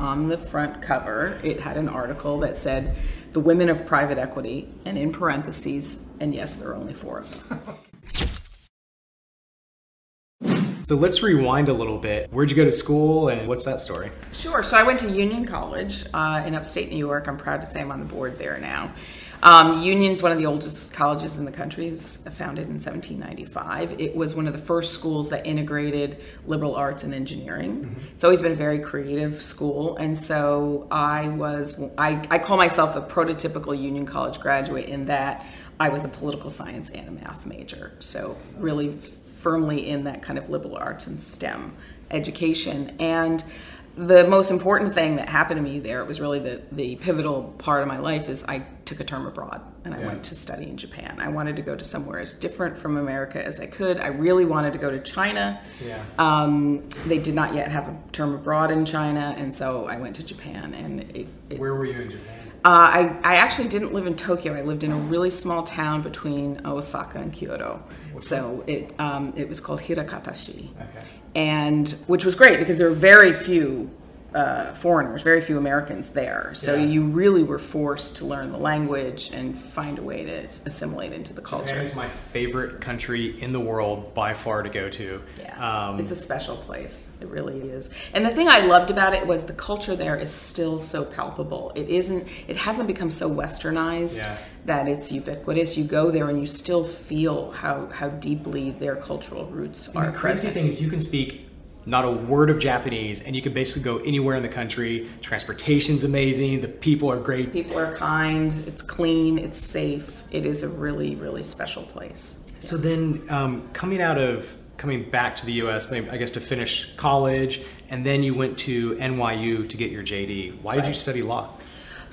on the front cover, it had an article that said, The Women of Private Equity, and in parentheses, and yes, there are only four of them. So let's rewind a little bit. Where'd you go to school and what's that story? Sure. So I went to Union College uh, in upstate New York. I'm proud to say I'm on the board there now. Um, Union's one of the oldest colleges in the country. It was founded in 1795. It was one of the first schools that integrated liberal arts and engineering. Mm-hmm. It's always been a very creative school, and so I was. I, I call myself a prototypical Union College graduate in that I was a political science and a math major. So really firmly in that kind of liberal arts and STEM education. And the most important thing that happened to me there it was really the, the pivotal part of my life is I took a term abroad and I yeah. went to study in Japan. I wanted to go to somewhere as different from America as I could. I really wanted to go to China. Yeah. Um, they did not yet have a term abroad in China, and so I went to Japan. And it, it, where were you in Japan? Uh, I, I actually didn't live in Tokyo. I lived in a really small town between Osaka and Kyoto. So it um, it was called Hirakatashi, okay. and which was great because there were very few uh, foreigners, very few Americans there. So yeah. you really were forced to learn the language and find a way to assimilate into the culture. Japan is my favorite country in the world by far to go to. Yeah, um, it's a special place. It really is. And the thing I loved about it was the culture there is still so palpable. It isn't. It hasn't become so westernized yeah. that it's ubiquitous. You go there and you still feel how how deeply their cultural roots and are. The crazy present. thing is, you can speak not a word of Japanese, and you can basically go anywhere in the country. Transportation's amazing. The people are great. People are kind. It's clean. It's safe. It is a really, really special place. So then, um, coming out of coming back to the U.S., I guess to finish college, and then you went to NYU to get your JD. Why did you study law?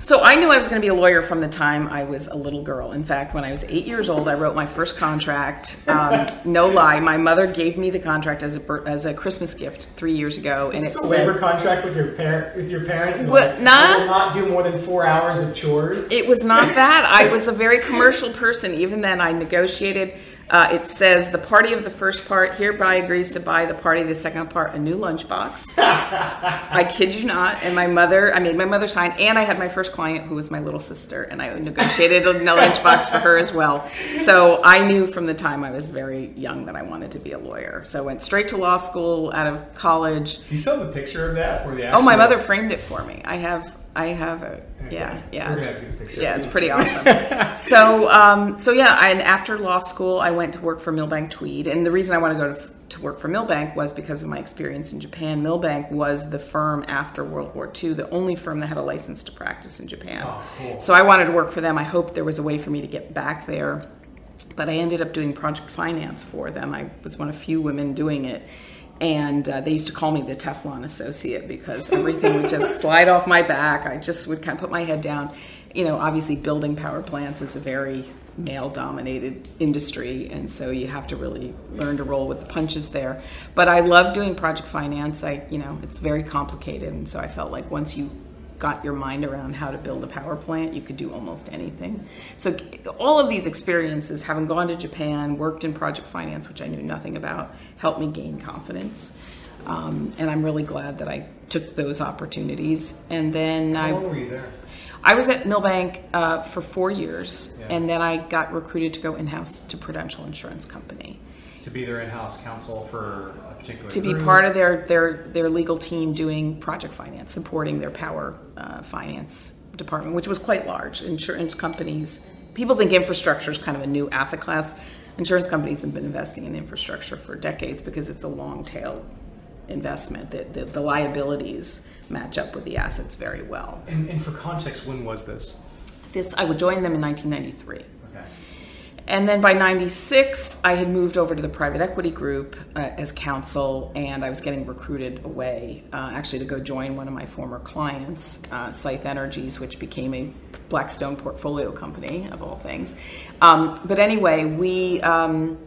So I knew I was going to be a lawyer from the time I was a little girl. In fact, when I was eight years old, I wrote my first contract. Um, no lie, my mother gave me the contract as a as a Christmas gift three years ago, and it's a waiver contract with your par- with your parents. What? Not not do more than four hours of chores. It was not that. I was a very commercial person. Even then, I negotiated uh, it says the party of the first part hereby agrees to buy the party of the second part a new lunchbox. I kid you not. And my mother, I made my mother sign, and I had my first client who was my little sister, and I negotiated a lunchbox for her as well. So I knew from the time I was very young that I wanted to be a lawyer. So I went straight to law school out of college. Do you still have a picture of that? Or the actual... Oh, my mother framed it for me. I have I have a yeah yeah it's, yeah it's pretty awesome. so um, so yeah, and after law school, I went to work for Milbank Tweed, and the reason I wanted to go to, to work for Milbank was because of my experience in Japan. Milbank was the firm after World War II, the only firm that had a license to practice in Japan. Oh, cool. So I wanted to work for them. I hoped there was a way for me to get back there, but I ended up doing project finance for them. I was one of few women doing it and uh, they used to call me the Teflon associate because everything would just slide off my back. I just would kind of put my head down. You know, obviously, building power plants is a very male dominated industry, and so you have to really learn to roll with the punches there. But I love doing project finance. I, you know, it's very complicated, and so I felt like once you got your mind around how to build a power plant, you could do almost anything. So, all of these experiences, having gone to Japan, worked in project finance, which I knew nothing about, helped me gain confidence. Um, and I'm really glad that I took those opportunities. And then how I. long were you there? I was at Milbank uh, for four years, yeah. and then I got recruited to go in house to Prudential Insurance Company to be their in-house counsel for a particular to be part of their their their legal team doing project finance, supporting their power uh, finance department, which was quite large. Insurance companies, people think infrastructure is kind of a new asset class. Insurance companies have been investing in infrastructure for decades because it's a long tail investment. That the, the, liabilities match up with the assets very well. And, and for context, when was this? This I would join them in 1993. And then by 96, I had moved over to the private equity group uh, as counsel, and I was getting recruited away, uh, actually, to go join one of my former clients, uh, Sithe Energies, which became a Blackstone portfolio company, of all things. Um, but anyway, we. Um,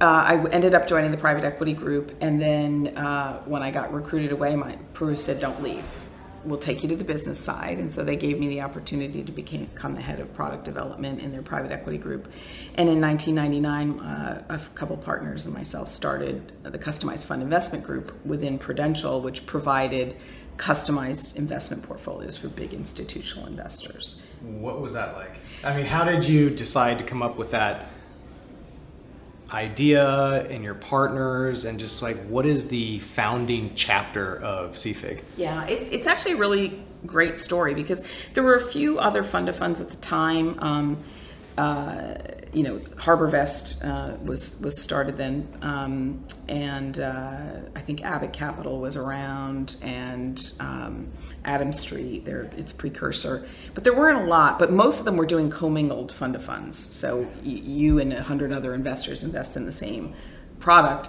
uh, I ended up joining the private equity group, and then uh, when I got recruited away, my Peru said, "Don't leave." Will take you to the business side. And so they gave me the opportunity to become the head of product development in their private equity group. And in 1999, uh, a couple partners and myself started the customized fund investment group within Prudential, which provided customized investment portfolios for big institutional investors. What was that like? I mean, how did you decide to come up with that idea and your partners and just like what is the founding chapter of CFIG? Yeah, it's it's actually a really great story because there were a few other fund of funds at the time. Um, uh, you know, HarbourVest uh, was was started then, um, and uh, I think Abbott Capital was around, and um, Adams Street, there its precursor. But there weren't a lot. But most of them were doing commingled fund of funds. So y- you and a hundred other investors invest in the same product.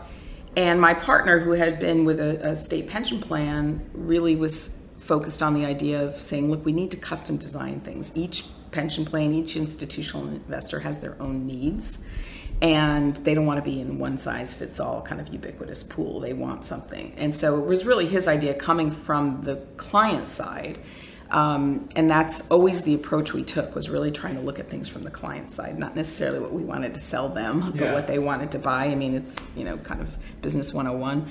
And my partner, who had been with a, a state pension plan, really was focused on the idea of saying, look, we need to custom design things. Each pension plan, each institutional investor has their own needs. And they don't want to be in one size fits all kind of ubiquitous pool. They want something. And so it was really his idea coming from the client side. Um, and that's always the approach we took was really trying to look at things from the client side, not necessarily what we wanted to sell them, but yeah. what they wanted to buy. I mean, it's, you know, kind of business 101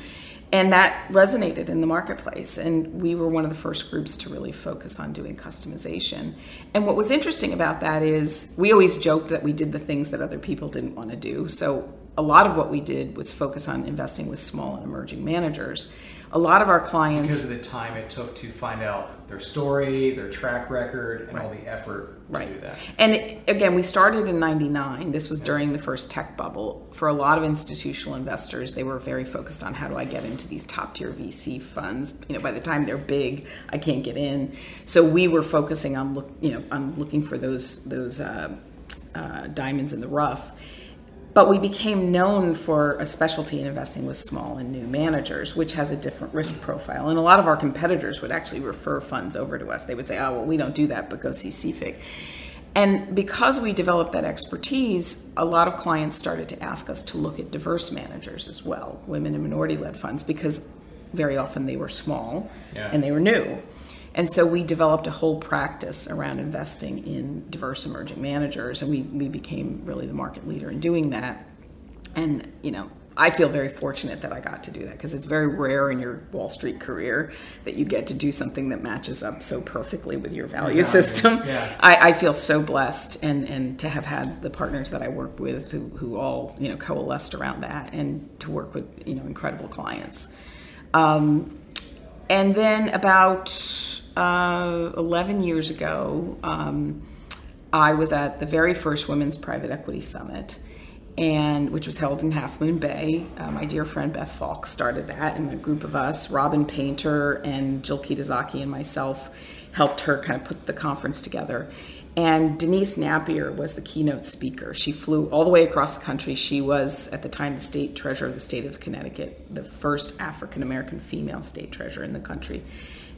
and that resonated in the marketplace and we were one of the first groups to really focus on doing customization. And what was interesting about that is we always joked that we did the things that other people didn't want to do. So a lot of what we did was focus on investing with small and emerging managers a lot of our clients because of the time it took to find out their story, their track record, and right. all the effort to right. do that. And again, we started in '99. This was during the first tech bubble. For a lot of institutional investors, they were very focused on how do I get into these top tier VC funds. You know, by the time they're big, I can't get in. So we were focusing on look, you know, on looking for those those uh, uh, diamonds in the rough but we became known for a specialty in investing with small and new managers, which has a different risk profile. And a lot of our competitors would actually refer funds over to us. They would say, oh, well, we don't do that, but go see CFIG. And because we developed that expertise, a lot of clients started to ask us to look at diverse managers as well, women and minority led funds, because very often they were small yeah. and they were new. And so we developed a whole practice around investing in diverse emerging managers, and we, we became really the market leader in doing that. And, you know, I feel very fortunate that I got to do that because it's very rare in your Wall Street career that you get to do something that matches up so perfectly with your value system. Yeah. I, I, feel so blessed and, and to have had the partners that I work with who, who all, you know, coalesced around that and to work with, you know, incredible clients. Um, and then about uh, 11 years ago, um, I was at the very first Women's Private Equity Summit, and which was held in Half Moon Bay. Uh, my dear friend Beth Falk started that, and a group of us, Robin Painter and Jill Kitazaki and myself, helped her kind of put the conference together. And Denise Nappier was the keynote speaker. She flew all the way across the country. She was, at the time, the state treasurer of the state of Connecticut, the first African American female state treasurer in the country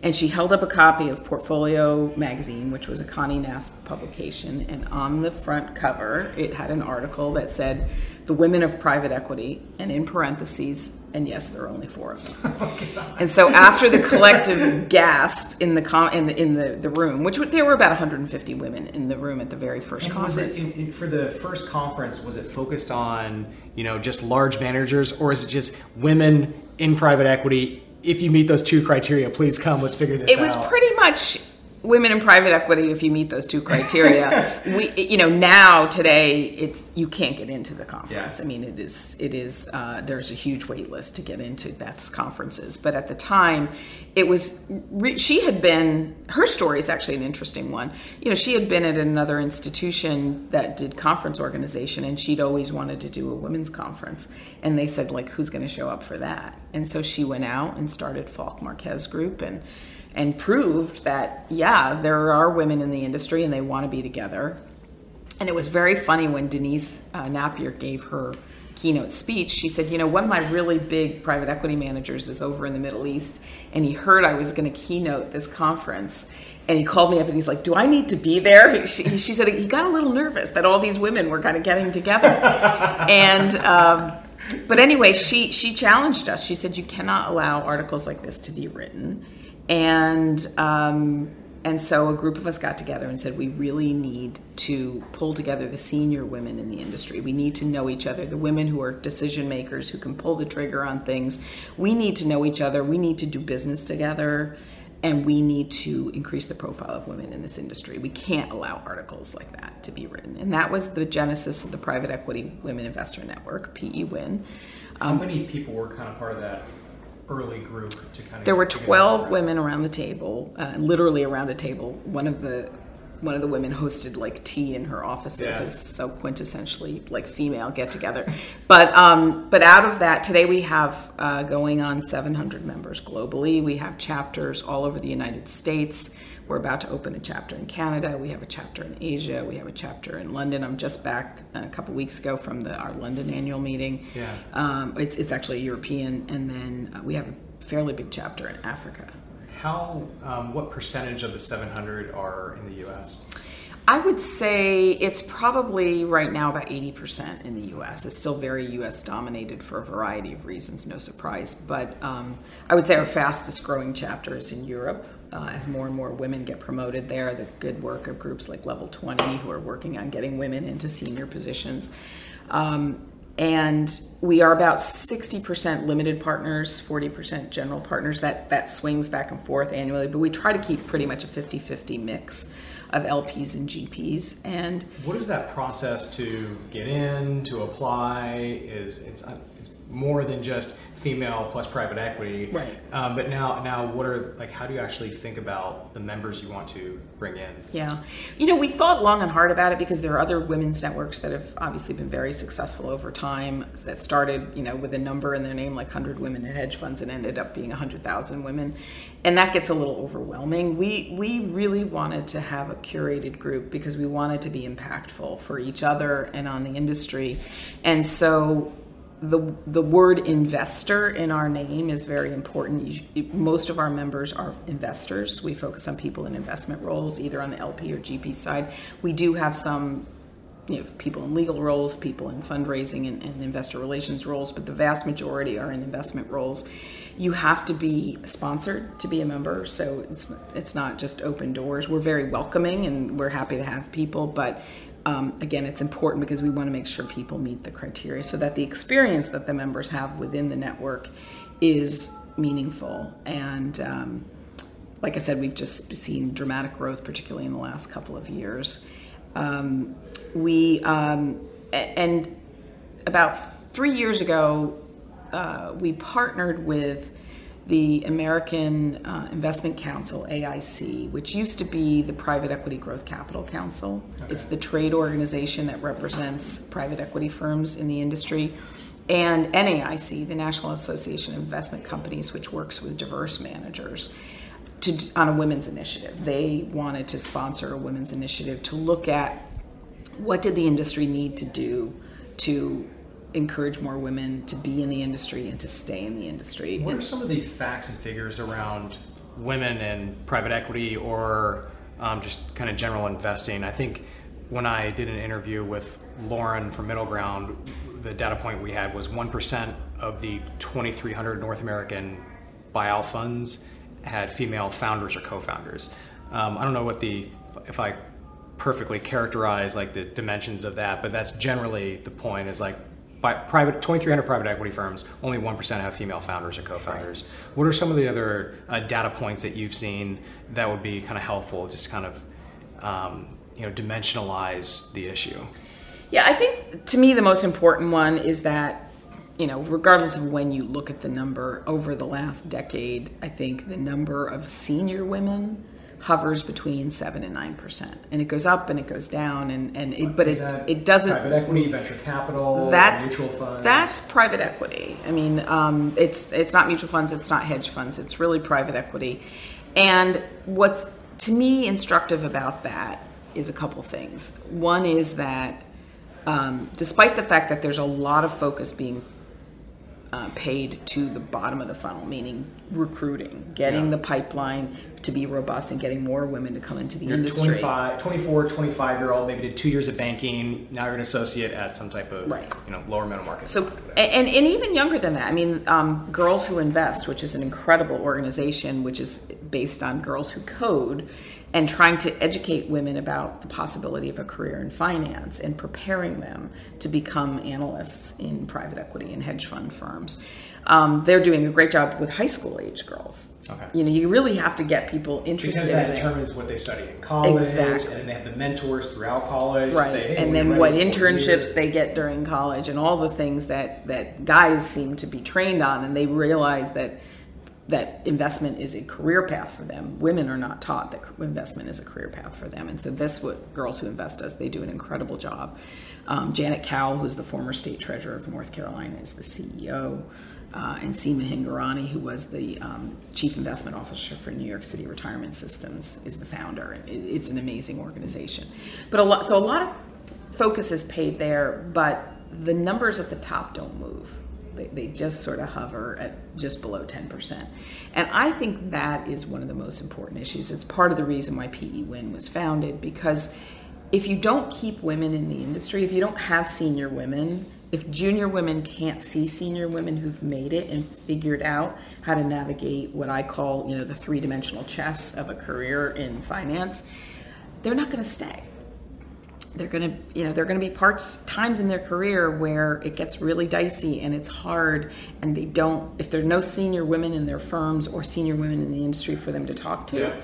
and she held up a copy of Portfolio magazine, which was a Condé Nast publication, and on the front cover it had an article that said "The Women of Private Equity," and in parentheses, and yes, there are only four of them. Oh, and so after the collective gasp in the com- in the in the, the room, which there were about 150 women in the room at the very first and conference. It, in, for the first conference, was it focused on you know just large managers, or is it just women in private equity if you meet those two criteria, please come. Let's figure this out. It was pretty much women in private equity if you meet those two criteria we you know now today it's you can't get into the conference. Yeah. i mean it is it is uh, there's a huge wait list to get into beth's conferences. But at the time it was re- she had been her story is actually an interesting one. You know she had been at another institution that did conference organization and she'd always wanted to do a women's conference. And they said like who's going to show up for that? And so she went out and started Falk Marques group and and proved that, yeah, there are women in the industry and they want to be together. And it was very funny when Denise uh, Nappier gave her keynote speech. She said, You know, one of my really big private equity managers is over in the Middle East, and he heard I was going to keynote this conference. And he called me up and he's like, Do I need to be there? He, she, she, said he got a little nervous that all these women were kind of getting together. and, um, but anyway, she, she challenged us. She said, You cannot allow articles like this to be written and um, and so a group of us got together and said we really need to pull together the senior women in the industry we need to know each other the women who are decision makers who can pull the trigger on things we need to know each other we need to do business together and we need to increase the profile of women in this industry. We can't allow articles like that to be written. And that was the genesis of the Private Equity Women Investor Network, PE Win. Um, How many people were kind of part of that early group to kind of? There were 12 women around the table, uh, literally around a table. One of the one of the women hosted like tea in her offices. Yeah. It was so quintessentially like female get together. But um, but out of that, today we have uh, going on 700 members globally. We have chapters all over the United States. We're about to open a chapter in Canada. We have a chapter in Asia. We have a chapter in London. I'm just back a couple weeks ago from the, our London annual meeting. Yeah. Um, it's, it's actually European, and then uh, we have a fairly big chapter in Africa how um, what percentage of the 700 are in the U.S. I would say it's probably right now about 80% in the US. It's still very US dominated for a variety of reasons, no surprise. But um, I would say our fastest growing chapter is in Europe. Uh, as more and more women get promoted there, the good work of groups like Level 20 who are working on getting women into senior positions. Um, and we are about 60% limited partners 40% general partners. That that swings back and forth annually but we try to keep pretty much a 50-50 mix of lps and gps and what is that process to get in to apply? Is it's it's more than just female plus private equity. Right. Um, but now, now, what are like? How do you actually think about the members you want to bring in? Yeah, you know, we thought long and hard about it because there are other women's networks that have obviously been very successful over time. That started, you know, with a number in their name, like hundred women in hedge funds, and ended up being hundred thousand women, and that gets a little overwhelming. We we really wanted to have a curated group because we wanted to be impactful for each other and on the industry, and so the the word investor in our name is very important. You, most of our members are investors. We focus on people in investment roles, either on the LP or GP side. We do have some, you know, people in legal roles, people in fundraising and, and investor relations roles, but the vast majority are in investment roles. You have to be sponsored to be a member, so it's it's not just open doors. We're very welcoming and we're happy to have people, but um, again, it's important because we want to make sure people meet the criteria so that the experience that the members have within the network is meaningful. And um, like I said, we've just seen dramatic growth, particularly in the last couple of years. Um, we um, and about three years ago, uh, we partnered with the American uh, Investment Council, AIC, which used to be the Private Equity Growth Capital Council. Okay. It's the trade organization that represents private equity firms in the industry. And NAIC, the National Association of Investment Companies, which works with diverse managers. To, on a women's initiative. They wanted to sponsor a women's initiative to look at what did the industry need to do to encourage more women to be in the industry and to stay in the industry. What and, are some of the facts and figures around women and private equity or um, just kind of general investing? I think when I did an interview with Lauren from Middle Ground, the data point we had was 1% of the 2,300 North American buyout funds had female founders or co-founders. Um, I don't know what the if I perfectly characterize like the dimensions of that, but that's generally the point. Is like by private 2,300 private equity firms, only 1% have female founders or co-founders. Right. What are some of the other uh, data points that you've seen that would be kind of helpful, just kind of um, you know dimensionalize the issue? Yeah, I think to me the most important one is that you know, regardless of when you look at the number over the last decade, I think the number of senior women hovers between seven and nine percent, and it goes up and it goes down, and and it, but it it doesn't private equity, venture capital, that's mutual funds. That's private equity. I mean, um, it's it's not mutual funds, it's not hedge funds, it's really private equity. And what's to me instructive about that is a couple things. One is that um, despite the fact that there's a lot of focus being uh, paid to the bottom of the funnel, meaning recruiting, getting yeah. the pipeline to be robust and getting more women to come into the you're industry. 25, 24, 25 year old, maybe did two years of banking. Now you're an associate at some type of right. you know lower middle market. So and, and even younger than that. I mean, um, Girls Who Invest, which is an incredible organization, which is based on Girls Who Code and trying to educate women about the possibility of a career in finance and preparing them to become analysts in private equity and hedge fund firms. Um, they're doing a great job with high school age girls. Okay. You know, you really have to get people interested. Because that in determines it. what they study in college, exactly. and then they have the mentors throughout college. Right, say, hey, and then what internships they get during college, and all the things that that guys seem to be trained on, and they realize that that investment is a career path for them. Women are not taught that investment is a career path for them, and so that's what Girls Who Invest does. They do an incredible job. Um, Janet Cowell, who's the former state treasurer of North Carolina, is the CEO, uh, and Seema Hingorani, who was the um, chief investment officer for New York City Retirement Systems, is the founder. It, it's an amazing organization, but a lot. So a lot of focus is paid there, but the numbers at the top don't move they, just sort of hover at just below 10%. And I think that is one of the most important issues. It's part of the reason why PE Win was founded because if you don't keep women in the industry, if you don't have senior women, if junior women can't see senior women who've made it and figured out how to navigate what I call, you know, the three-dimensional chess of a career in finance, they're not going to stay they're going to you know they're going to be parts times in their career where it gets really dicey and it's hard and they don't if there are no senior women in their firms or senior women in the industry for them to talk to yeah.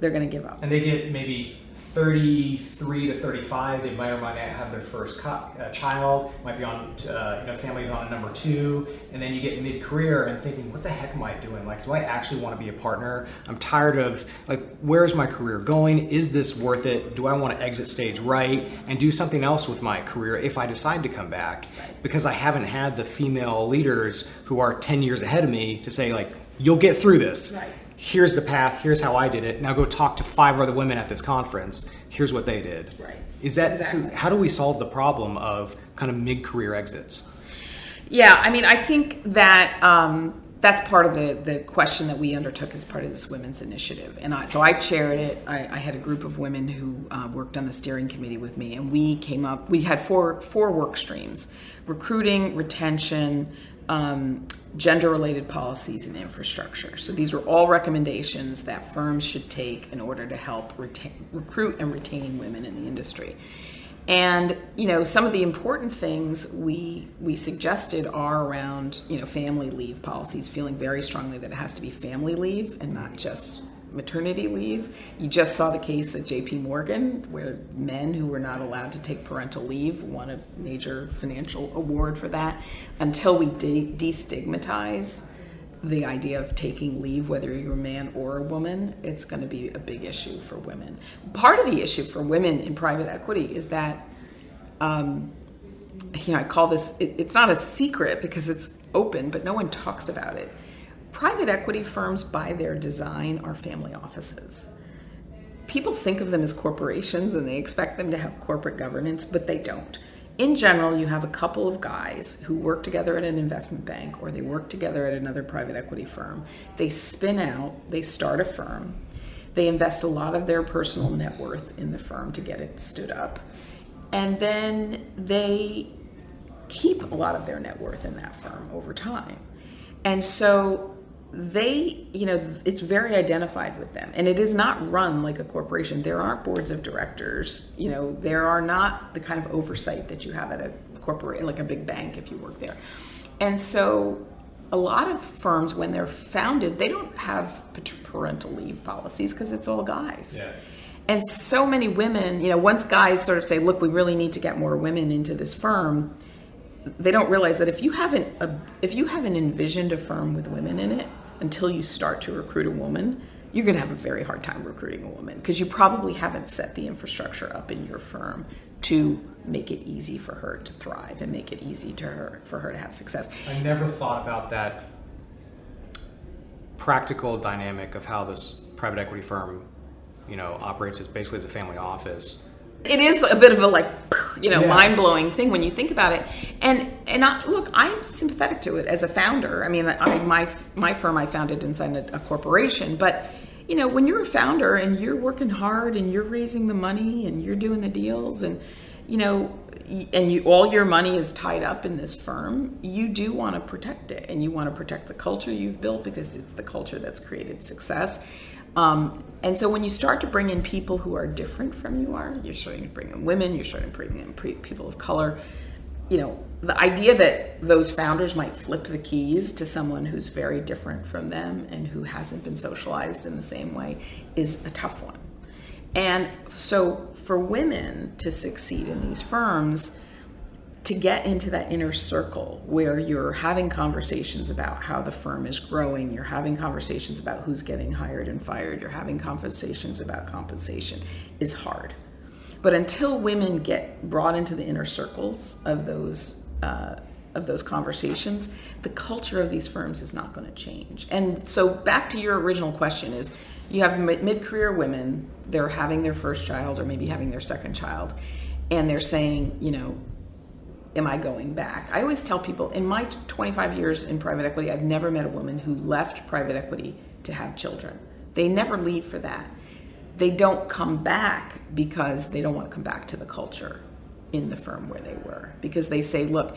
they're going to give up and they get maybe 33 to 35, they might or might not have their first co- uh, child, might be on, uh, you know, families on a number two, and then you get mid career and thinking, what the heck am I doing? Like, do I actually want to be a partner? I'm tired of, like, where's my career going? Is this worth it? Do I want to exit stage right and do something else with my career if I decide to come back? Because I haven't had the female leaders who are 10 years ahead of me to say, like, you'll get through this. Right here's the path, here's how I did it. Now go talk to five other women at this conference. Here's what they did. Right. Is that exactly. so how do we solve the problem of kind of mid-career exits? Yeah, I mean, I think that um, that's part of the the question that we undertook as part of this women's initiative, and I, so I chaired it. I, I, had a group of women who uh, worked on the steering committee with me, and we came up. We had four four work streams: recruiting, retention, um, gender related policies and infrastructure. So these were all recommendations that firms should take in order to help retain, recruit and retain women in the industry. And you know, some of the important things we we suggested are around you know family leave policies, feeling very strongly that it has to be family leave and not just maternity leave. You just saw the case at JP Morgan where men who were not allowed to take parental leave won a major financial award for that. Until we de- destigmatize the idea of taking leave, whether you're a man or a woman, it's going to be a big issue for women. Part of the issue for women in private equity is that, um, you know, I call this, it, it's not a secret because it's open, but no one talks about it private equity firms, by their design, are family offices. People think of them as corporations and they expect them to have corporate governance, but they don't. In general, you have a couple of guys who work together at an investment bank or they work together at another private equity firm. They spin out, they start a firm, they invest a lot of their personal net worth in the firm to get it stood up, and then they keep a lot of their net worth in that firm over time. And so they, you know, it's very identified with them. And it is not run like a corporation. There aren't boards of directors. You know, there are not the kind of oversight that you have at a corporate, like a big bank if you work there. And so a lot of firms, when they're founded, they don't have parental leave policies because it's all guys. Yeah. And so many women, you know, once guys sort of say, look, we really need to get more women into this firm, they don't realize that if you haven't uh, if you haven't envisioned a firm with women in it until you start to recruit a woman you're going to have a very hard time recruiting a woman because you probably haven't set the infrastructure up in your firm to make it easy for her to thrive and make it easy to her for her to have success. I never thought about that practical dynamic of how this private equity firm, you know, operates as basically as a family office it is a bit of a like you know yeah. mind blowing thing when you think about it. And and I, look, I'm sympathetic to it as a founder. I mean, I my my firm I founded inside a, a corporation, but you know when you're a founder and you're working hard and you're raising the money and you're doing the deals and you know and you all your money is tied up in this firm you do want to protect it and you want to protect the culture you've built because it's the culture that's created success Um, and so when you start to bring in people who are different from you are, you're starting to bring in women, you're starting to bring in pre- people of color. You know, the idea that those founders might flip the keys to someone who's very different from them and who hasn't been socialized in the same way is a tough one. And so for women to succeed in these firms, to get into that inner circle where you're having conversations about how the firm is growing, you're having conversations about who's getting hired and fired, you're having conversations about compensation is hard. But until women get brought into the inner circles of those uh, of those conversations, the culture of these firms is not going to change. And so, back to your original question: is you have mid-career women, they're having their first child or maybe having their second child, and they're saying, you know, am I going back? I always tell people in my 25 years in private equity, I've never met a woman who left private equity to have children. They never leave for that. They don't come back because they don't want to come back to the culture in the firm where they were because they say, look,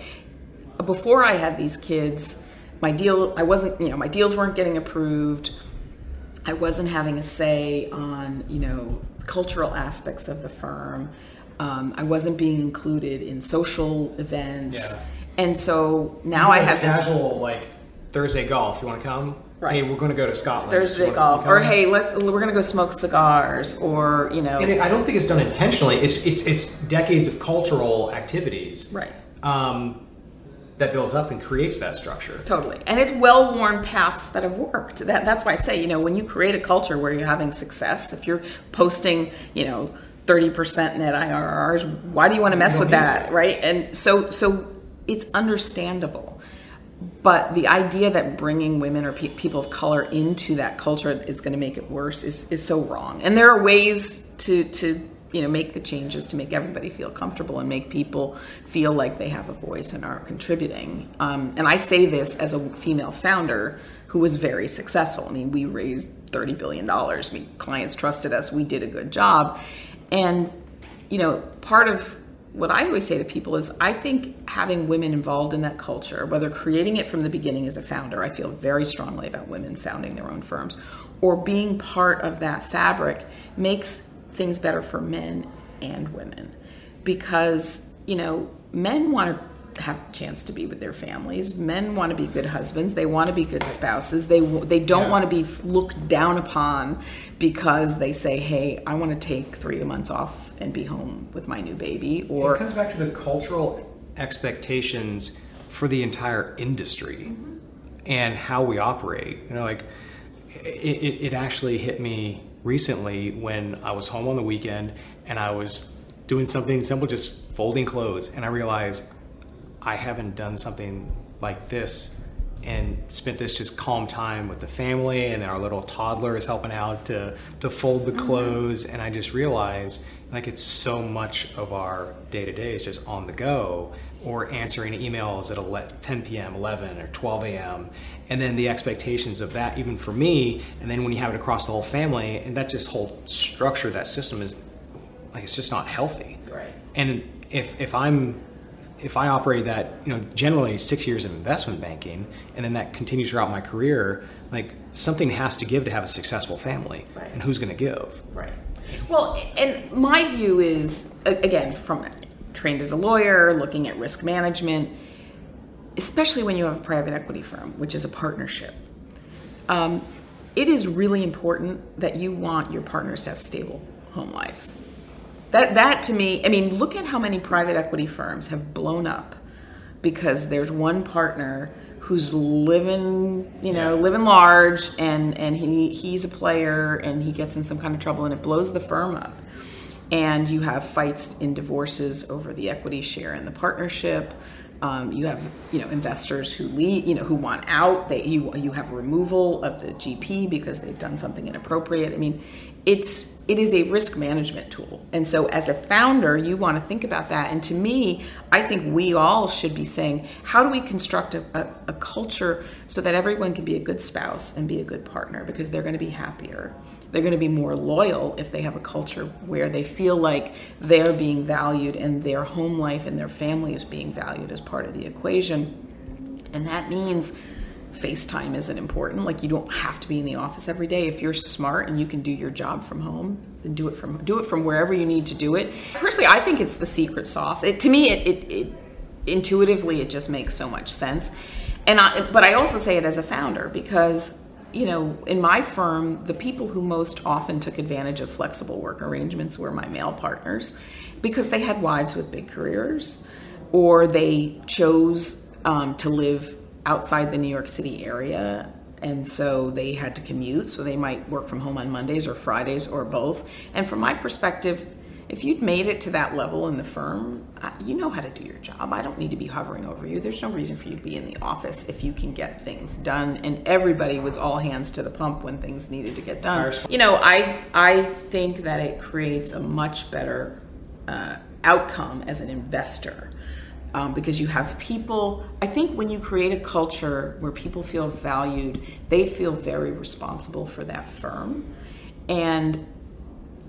before I had these kids, my deal I wasn't, you know, my deals weren't getting approved. I wasn't having a say on, you know, cultural aspects of the firm. Um, I wasn't being included in social events. Yeah. And so now I have casual this, like Thursday golf. You want to come? Right. Hey, we're going to go to Scotland. Thursday golf, or hey, let's we're going to go smoke cigars, or you know. And it, I don't think it's done intentionally. It's it's it's decades of cultural activities. Right. Um, that builds up and creates that structure. Totally. And it's well worn paths that have worked. That, that's why I say, you know, when you create a culture where you're having success, if you're posting, you know, 30% net IRRs. Why do you want to mess with that, to. right? And so so it's understandable. But the idea that bringing women or pe- people of color into that culture is going to make it worse is, is so wrong. And there are ways to to you know make the changes to make everybody feel comfortable and make people feel like they have a voice and are contributing. Um, and I say this as a female founder who was very successful. I mean, we raised thirty billion dollars. I mean, clients trusted us. We did a good job and, you know, part of what I always say to people is I think having women involved in that culture, whether creating it from the beginning as a founder, I feel very strongly about women founding their own firms, or being part of that fabric makes things better for men and women. Because, you know, men want to have a chance to be with their families. Men want to be good husbands. They want to be good spouses. They they don't yeah. want to be looked down upon because they say, "Hey, I want to take three months off and be home with my new baby." Or it comes back to the cultural expectations for the entire industry mm-hmm. and how we operate. You know, like it, it, it actually hit me recently when I was home on the weekend and I was doing something simple, just folding clothes, and I realized I haven't done something like this and spent this just calm time with the family and our little toddler is helping out to to fold the mm-hmm. clothes and I just realized like it's so much of our day to day is just on the go or answering emails at 10 p.m., 11 or 12 a.m. And then the expectations of that, even for me, and then when you have it across the whole family, and that just whole structure, that system is like it's just not healthy. Right. And if if I'm if I operate that, you know, generally six years of investment banking, and then that continues throughout my career, like something has to give to have a successful family, right. and who's going to give? Right. Well, and my view is again from trained as a lawyer, looking at risk management, especially when you have a private equity firm, which is a partnership. Um, it is really important that you want your partners to have stable home lives that that to me, I mean, look at how many private equity firms have blown up because there's one partner who's living, you know, yeah. living large and and he he's a player and he gets in some kind of trouble and it blows the firm up. And you have fights in divorces over the equity share in the partnership. Um, you have you know investors who leave, you know, who want out. They you you have removal of the GP because they've done something inappropriate. I mean, it's it is a risk management tool. And so as a founder you want to think about that. And to me i think we all should be saying how do we construct a, a, a culture so that everyone can be a good spouse and be a good partner? Because they're going to be happier. They're going to be more loyal if they have a culture where they feel like they're being valued and their home life and their family is being valued as part of the equation. And that means FaceTime isn't important. Like you don't have to be in the office every day. If you're smart and you can do your job from home, then do it from do it from wherever you need to do it. Personally, I think it's the secret sauce. It to me, it, it, it intuitively it just makes so much sense. And I, but I also say it as a founder because you know, in my firm, the people who most often took advantage of flexible work arrangements were my male partners because they had wives with big careers or they chose um, to live outside the New York City area. And so they had to commute, so they might work from home on Mondays or Fridays or both. And from my perspective, if you'd made it to that level in the firm, you know how to do your job. I don't need to be hovering over you. There's no reason for you to be in the office if you can get things done. And everybody was all hands to the pump when things needed to get done. You know, I I think that it creates a much better uh, outcome as an investor. Um, because you have people. I think when you create a culture where people feel valued, they feel very responsible for that firm. And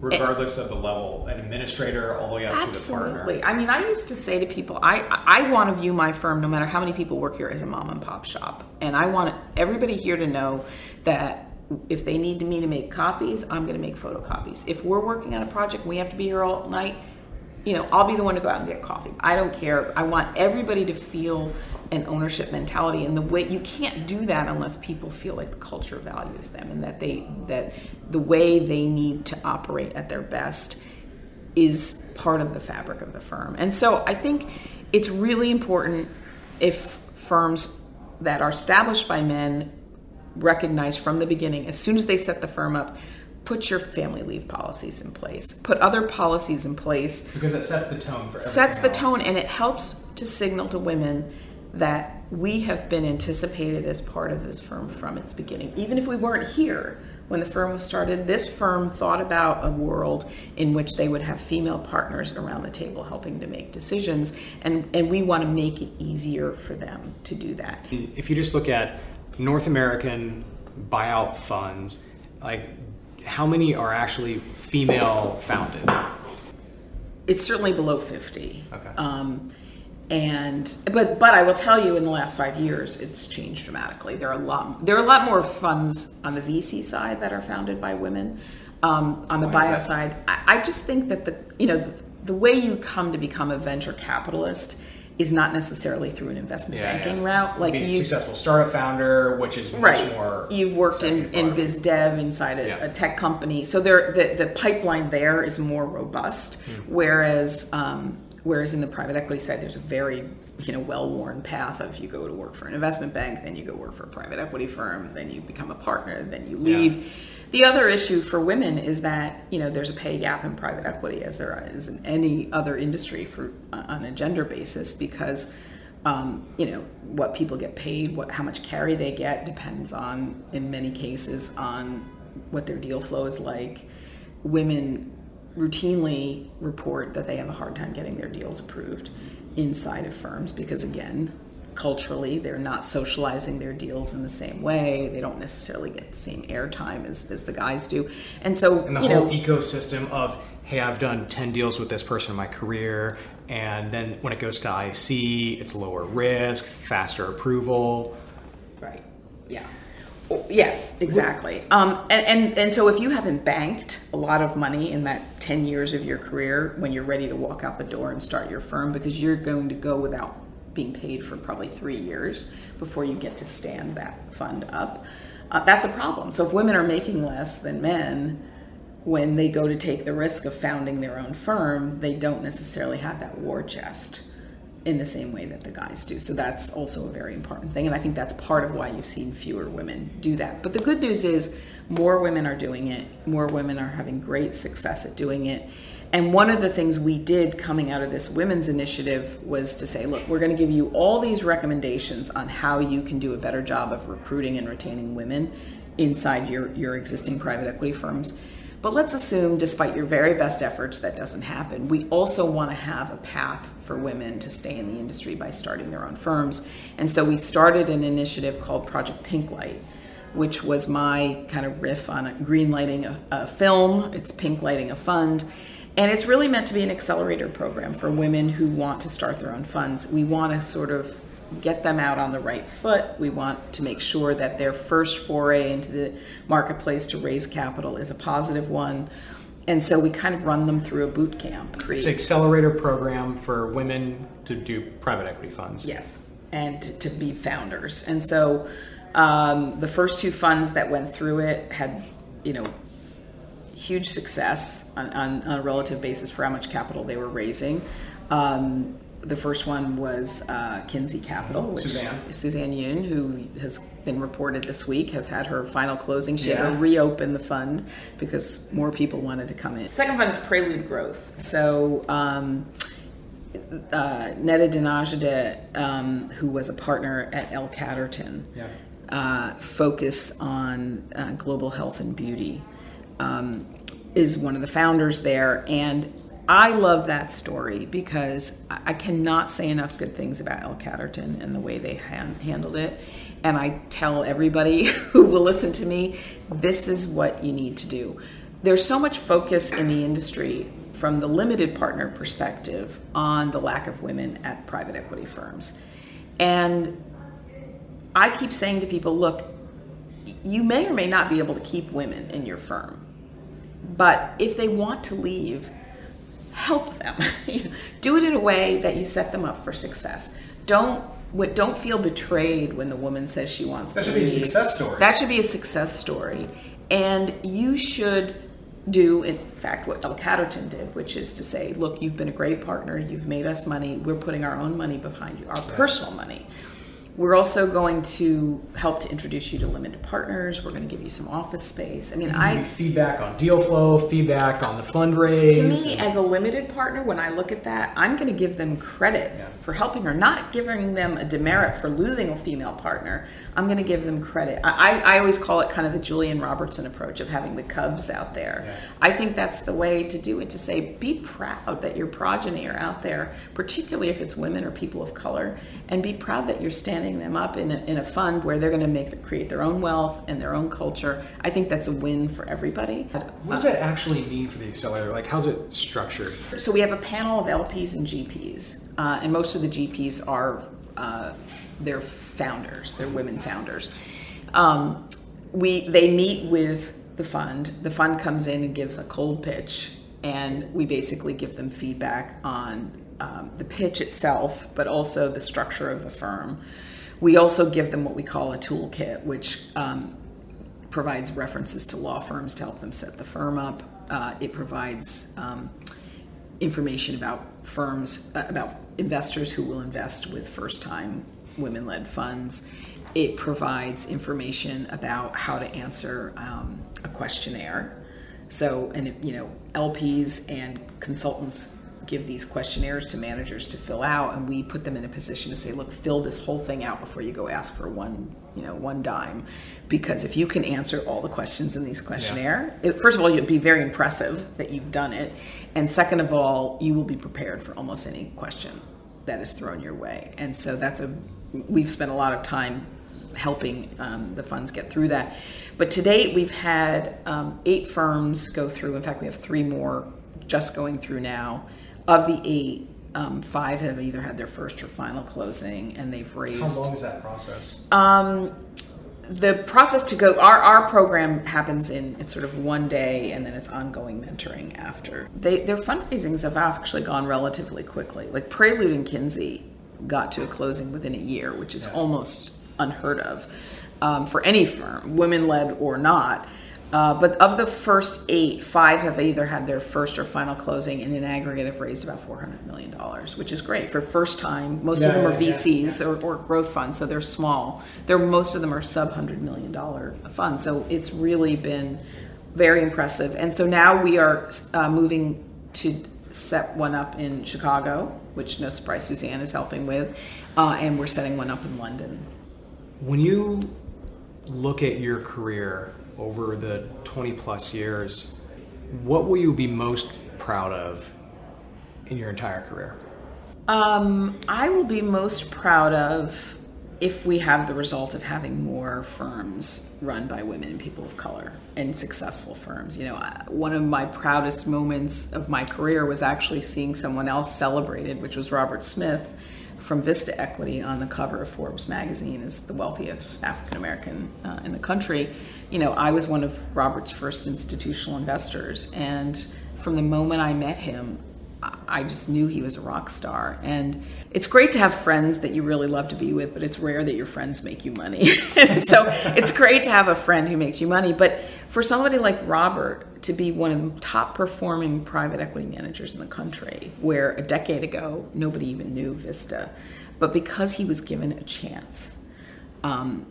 regardless of the level, an administrator all the way up absolutely. to the partner. I mean, I used to say to people, I I want to view my firm, no matter how many people work here, as a mom and pop shop, and I want everybody here to know that if they need me to make copies, I'm going to make photocopies. If we're working on a project, we have to be here all night you know, I'll be the one to go out and get coffee. I don't care. I want everybody to feel an ownership mentality and the way you can't do that unless people feel like the culture values them and that they that the way they need to operate at their best is part of the fabric of the firm. And so I think it's really important if firms that are established by men recognize from the beginning as soon as they set the firm up put your family leave policies in place. Put other policies in place. Because it sets the tone for sets the else. tone and it helps to signal to women that we have been anticipated as part of this firm from its beginning. Even if we weren't here when the firm was started this firm thought about a world in which they would have female partners around the table helping to make decisions and and we want to make it easier for them to do that. If you just look at north american buyout funds like how many are actually female founded? It's certainly below 50. Okay. Um, and but but I will tell you, in the last five years, it's changed dramatically. There are a lot there are a lot more funds on the VC side that are founded by women. Um, on the Why buyout side, I, I just think that the you know the way you come to become a venture capitalist is not necessarily through an investment yeah, banking yeah. route. Like you, successful startup founder, which is right. more. You've worked in, in biz dev inside a, yeah. a, tech company, so there the, the pipeline there is more robust. mm Whereas um, whereas in the private equity side, there's a very you know well-worn path of you go to work for an investment bank, then you go work for a private equity firm, then you become a partner, then you leave the other issue for women is that you know there's a pay gap in private equity, as there is in any other industry for on a gender basis, because um, you know what people get paid, what how much carry they get depends on, in many cases, on what their deal flow is like. Women routinely report that they have a hard time getting their deals approved inside of firms because again culturally they're not socializing their deals in the same way. They don't necessarily get the same airtime as, as the guys do. And so and the whole know, ecosystem of hey i've done 10 deals with this person in my career and then when it goes to ic it's lower risk faster approval. Right. Yeah. Yes, exactly. Um, and, and, and so if you haven't banked a lot of money in that 10 years of your career when you're ready to walk out the door and start your firm because you're going to go without being paid for probably three years before you get to stand that fund up. Uh, that's a problem. So if women are making less than men, when they go to take the risk of founding their own firm, they don't necessarily have that war chest in the same way that the guys do. So that's also a very important thing. And I think that's part of why you've seen fewer women do that. But the good news is more women are doing it, more women are having great success at doing it. And one of the things we did coming out of this women's initiative was to say, look, we're going to give you all these recommendations on how you can do a better job of recruiting and retaining women inside your, your existing private equity firms. But let's assume, despite your very best efforts, that doesn't happen. We also want to have a path for women to stay in the industry by starting their own firms. And so we started an initiative called Project Pinklight, which was my kind of riff on greenlighting a, a film. It's pink lighting a fund and it's really meant to be an accelerator program for women who want to start their own funds. We want to sort of get them out on the right foot. We want to make sure that their first foray into the marketplace to raise capital is a positive one. And so we kind of run them through a boot camp. It's an accelerator program for women to do private equity funds. Yes, and to, to be founders. And so um, the first two funds that went through it had, you know, huge success on, on, on, a relative basis for how much capital they were raising. Um, the first one was uh, Kinzie Capital, which Suzanne. Suzanne Yoon, who has been reported this week, has had her final closing. She yeah. had to reopen the fund because more people wanted to come in. Second fund is Prelude Growth. So um, uh, Netta Dinajade, um, who was a partner at L Catterton, yeah. uh, focus on uh, global health and beauty. Um, is one of the founders there, and I love that story because I cannot say enough good things about L Catterton and the way they han- handled it. And I tell everybody who will listen to me, this is what you need to do. There's so much focus in the industry from the limited partner perspective on the lack of women at private equity firms. And I keep saying to people, look, you may or may not be able to keep women in your firm. But if they want to leave, help them. Do it in a way that you set them up for success. Don't what don't feel betrayed when the woman says she wants that to. That should leave. be a success story. That should be a success story, and you should do in fact what L Catterton did, which is to say, look, you've been a great partner. You've made us money. We're putting our own money behind you, our personal money. We're also going to help to introduce you to limited partners. We're going to give you some office space. I mean, I feedback on deal flow, feedback on the fundraise. To me, as a limited partner, when I look at that, I'm going to give them credit yeah. for helping or not giving them a demerit for losing a female partner. I'm going to give them credit. I, I always call it kind of the Julian Robertson approach of having the cubs out there. Yeah. I think that's the way to do it. To say, be proud that your progeny are out there, particularly if it's women or people of color, and be proud that you're standing setting them up in a, in a fund where they're going to make create their own wealth and their own culture. I think that's a win for everybody. What does that actually mean for the accelerator? Like, how's it structured? So we have a panel of LPs and GPs, uh, and most of the GPs are uh, they're founders. They're women founders. Um, we they meet with the fund. The fund comes in and gives a cold pitch, and we basically give them feedback on um, the pitch itself, but also the structure of the firm. We also give them what we call a toolkit, which um, provides references to law firms to help them set the firm up. Uh, it provides um, information about firms, uh, about investors who will invest with first time women led funds. It provides information about how to answer um, a questionnaire. So, and you know, LPs and consultants give these questionnaires to managers to fill out and we put them in a position to say look fill this whole thing out before you go ask for one you know one dime. Because if you can answer all the questions in these questionnaire yeah. it, first of all you'd be very impressive that you've done it and second of all you will be prepared for almost any question that is thrown your way. And so that's a we've spent a lot of time helping um, the funds get through that. But to date we've had um, eight firms go through. In fact we have three more just going through now of the eight, um, five have either had their first or final closing, and they've raised. How long is that process? Um, the process to go our, our program happens in it's sort of one day and then it's ongoing mentoring after they their fundraisings have actually gone relatively quickly like prelude and Kinzie got to a closing within a year which is yeah. almost unheard of um, for any firm women led or not uh, but of the first eight, five have either had their first or final closing, and in aggregate have raised about four hundred million dollars, which is great for first time. Most yeah, of them are yeah, VCs yeah, or, or, growth funds, so they're small. They're most of them are sub hundred million dollar funds, so it's really been very impressive. And so now we are uh, moving to set one up in Chicago, which no surprise Suzanne is helping with, uh, and we're setting one up in London. When you look at your career over the 20 plus years, what will you be most proud of in your entire career? Um, I will be most proud of if we have the result of having more firms run by women and people of color and successful firms. You know, one of my proudest moments of my career was actually seeing someone else celebrated, which was Robert Smith, from Vista Equity on the cover of Forbes magazine as the wealthiest African American uh, in the country. You know, I was one of Robert's first institutional investors, and from the moment I met him, I just knew he was a rock star. And it's great to have friends that you really love to be with, but it's rare that your friends make you money. so it's great to have a friend who makes you money. But for somebody like Robert to be one of the top performing private equity managers in the country, where a decade ago nobody even knew Vista, but because he was given a chance, um,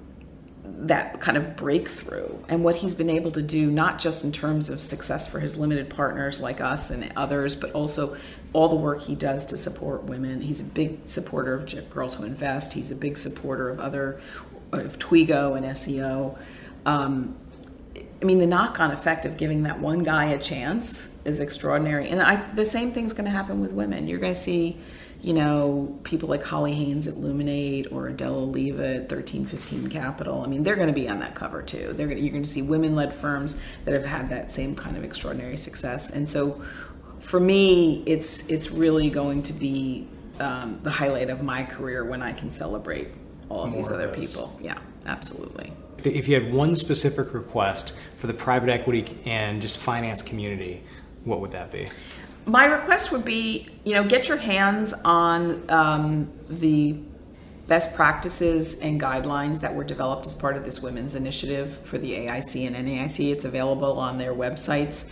that kind of breakthrough and what he's been able to do, not just in terms of success for his limited partners like us and others, but also all the work he does to support women. He's a big supporter of Girls Who Invest. He's a big supporter of other, of Toigo and SEO. Um, I mean, the knock-on effect of giving that one guy a chance is extraordinary, and I, the same thing's going to happen with women. You're going to see you know, people like Holly Haynes at Luminate or Adele Oliva at 1315 Capital. I mean, they're going to be on that cover too. They're to, you're going to see women-led firms that have had that same kind of extraordinary success. And so, for me, it's it's really going to be um, the highlight of my career when I can celebrate all of More these other of people. Yeah, absolutely. If you had one specific request for the private equity and just finance community, what would that be? My request would be, you know, get your hands on um, the best practices and guidelines that were developed as part of this women's initiative for the AIC and NAIC. It's available on their websites.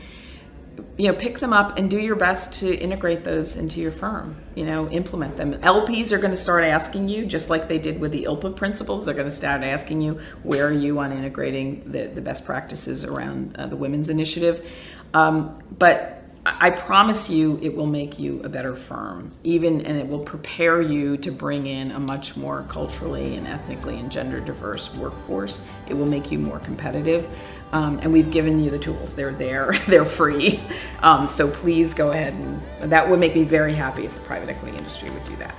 You know, pick them up and do your best to integrate those into your firm. You know, implement them. LPs are going to start asking you, just like they did with the ILPA principles, they're going to start asking you, where are you on integrating the, the best practices around uh, the women's initiative? Um, but I promise you it will make you a better firm, even and it will prepare you to bring in a much more culturally and ethnically and gender diverse workforce. It will make you more competitive. Um, and we've given you the tools. They're there, they're free. Um, so please go ahead and that would make me very happy if the private equity industry would do that.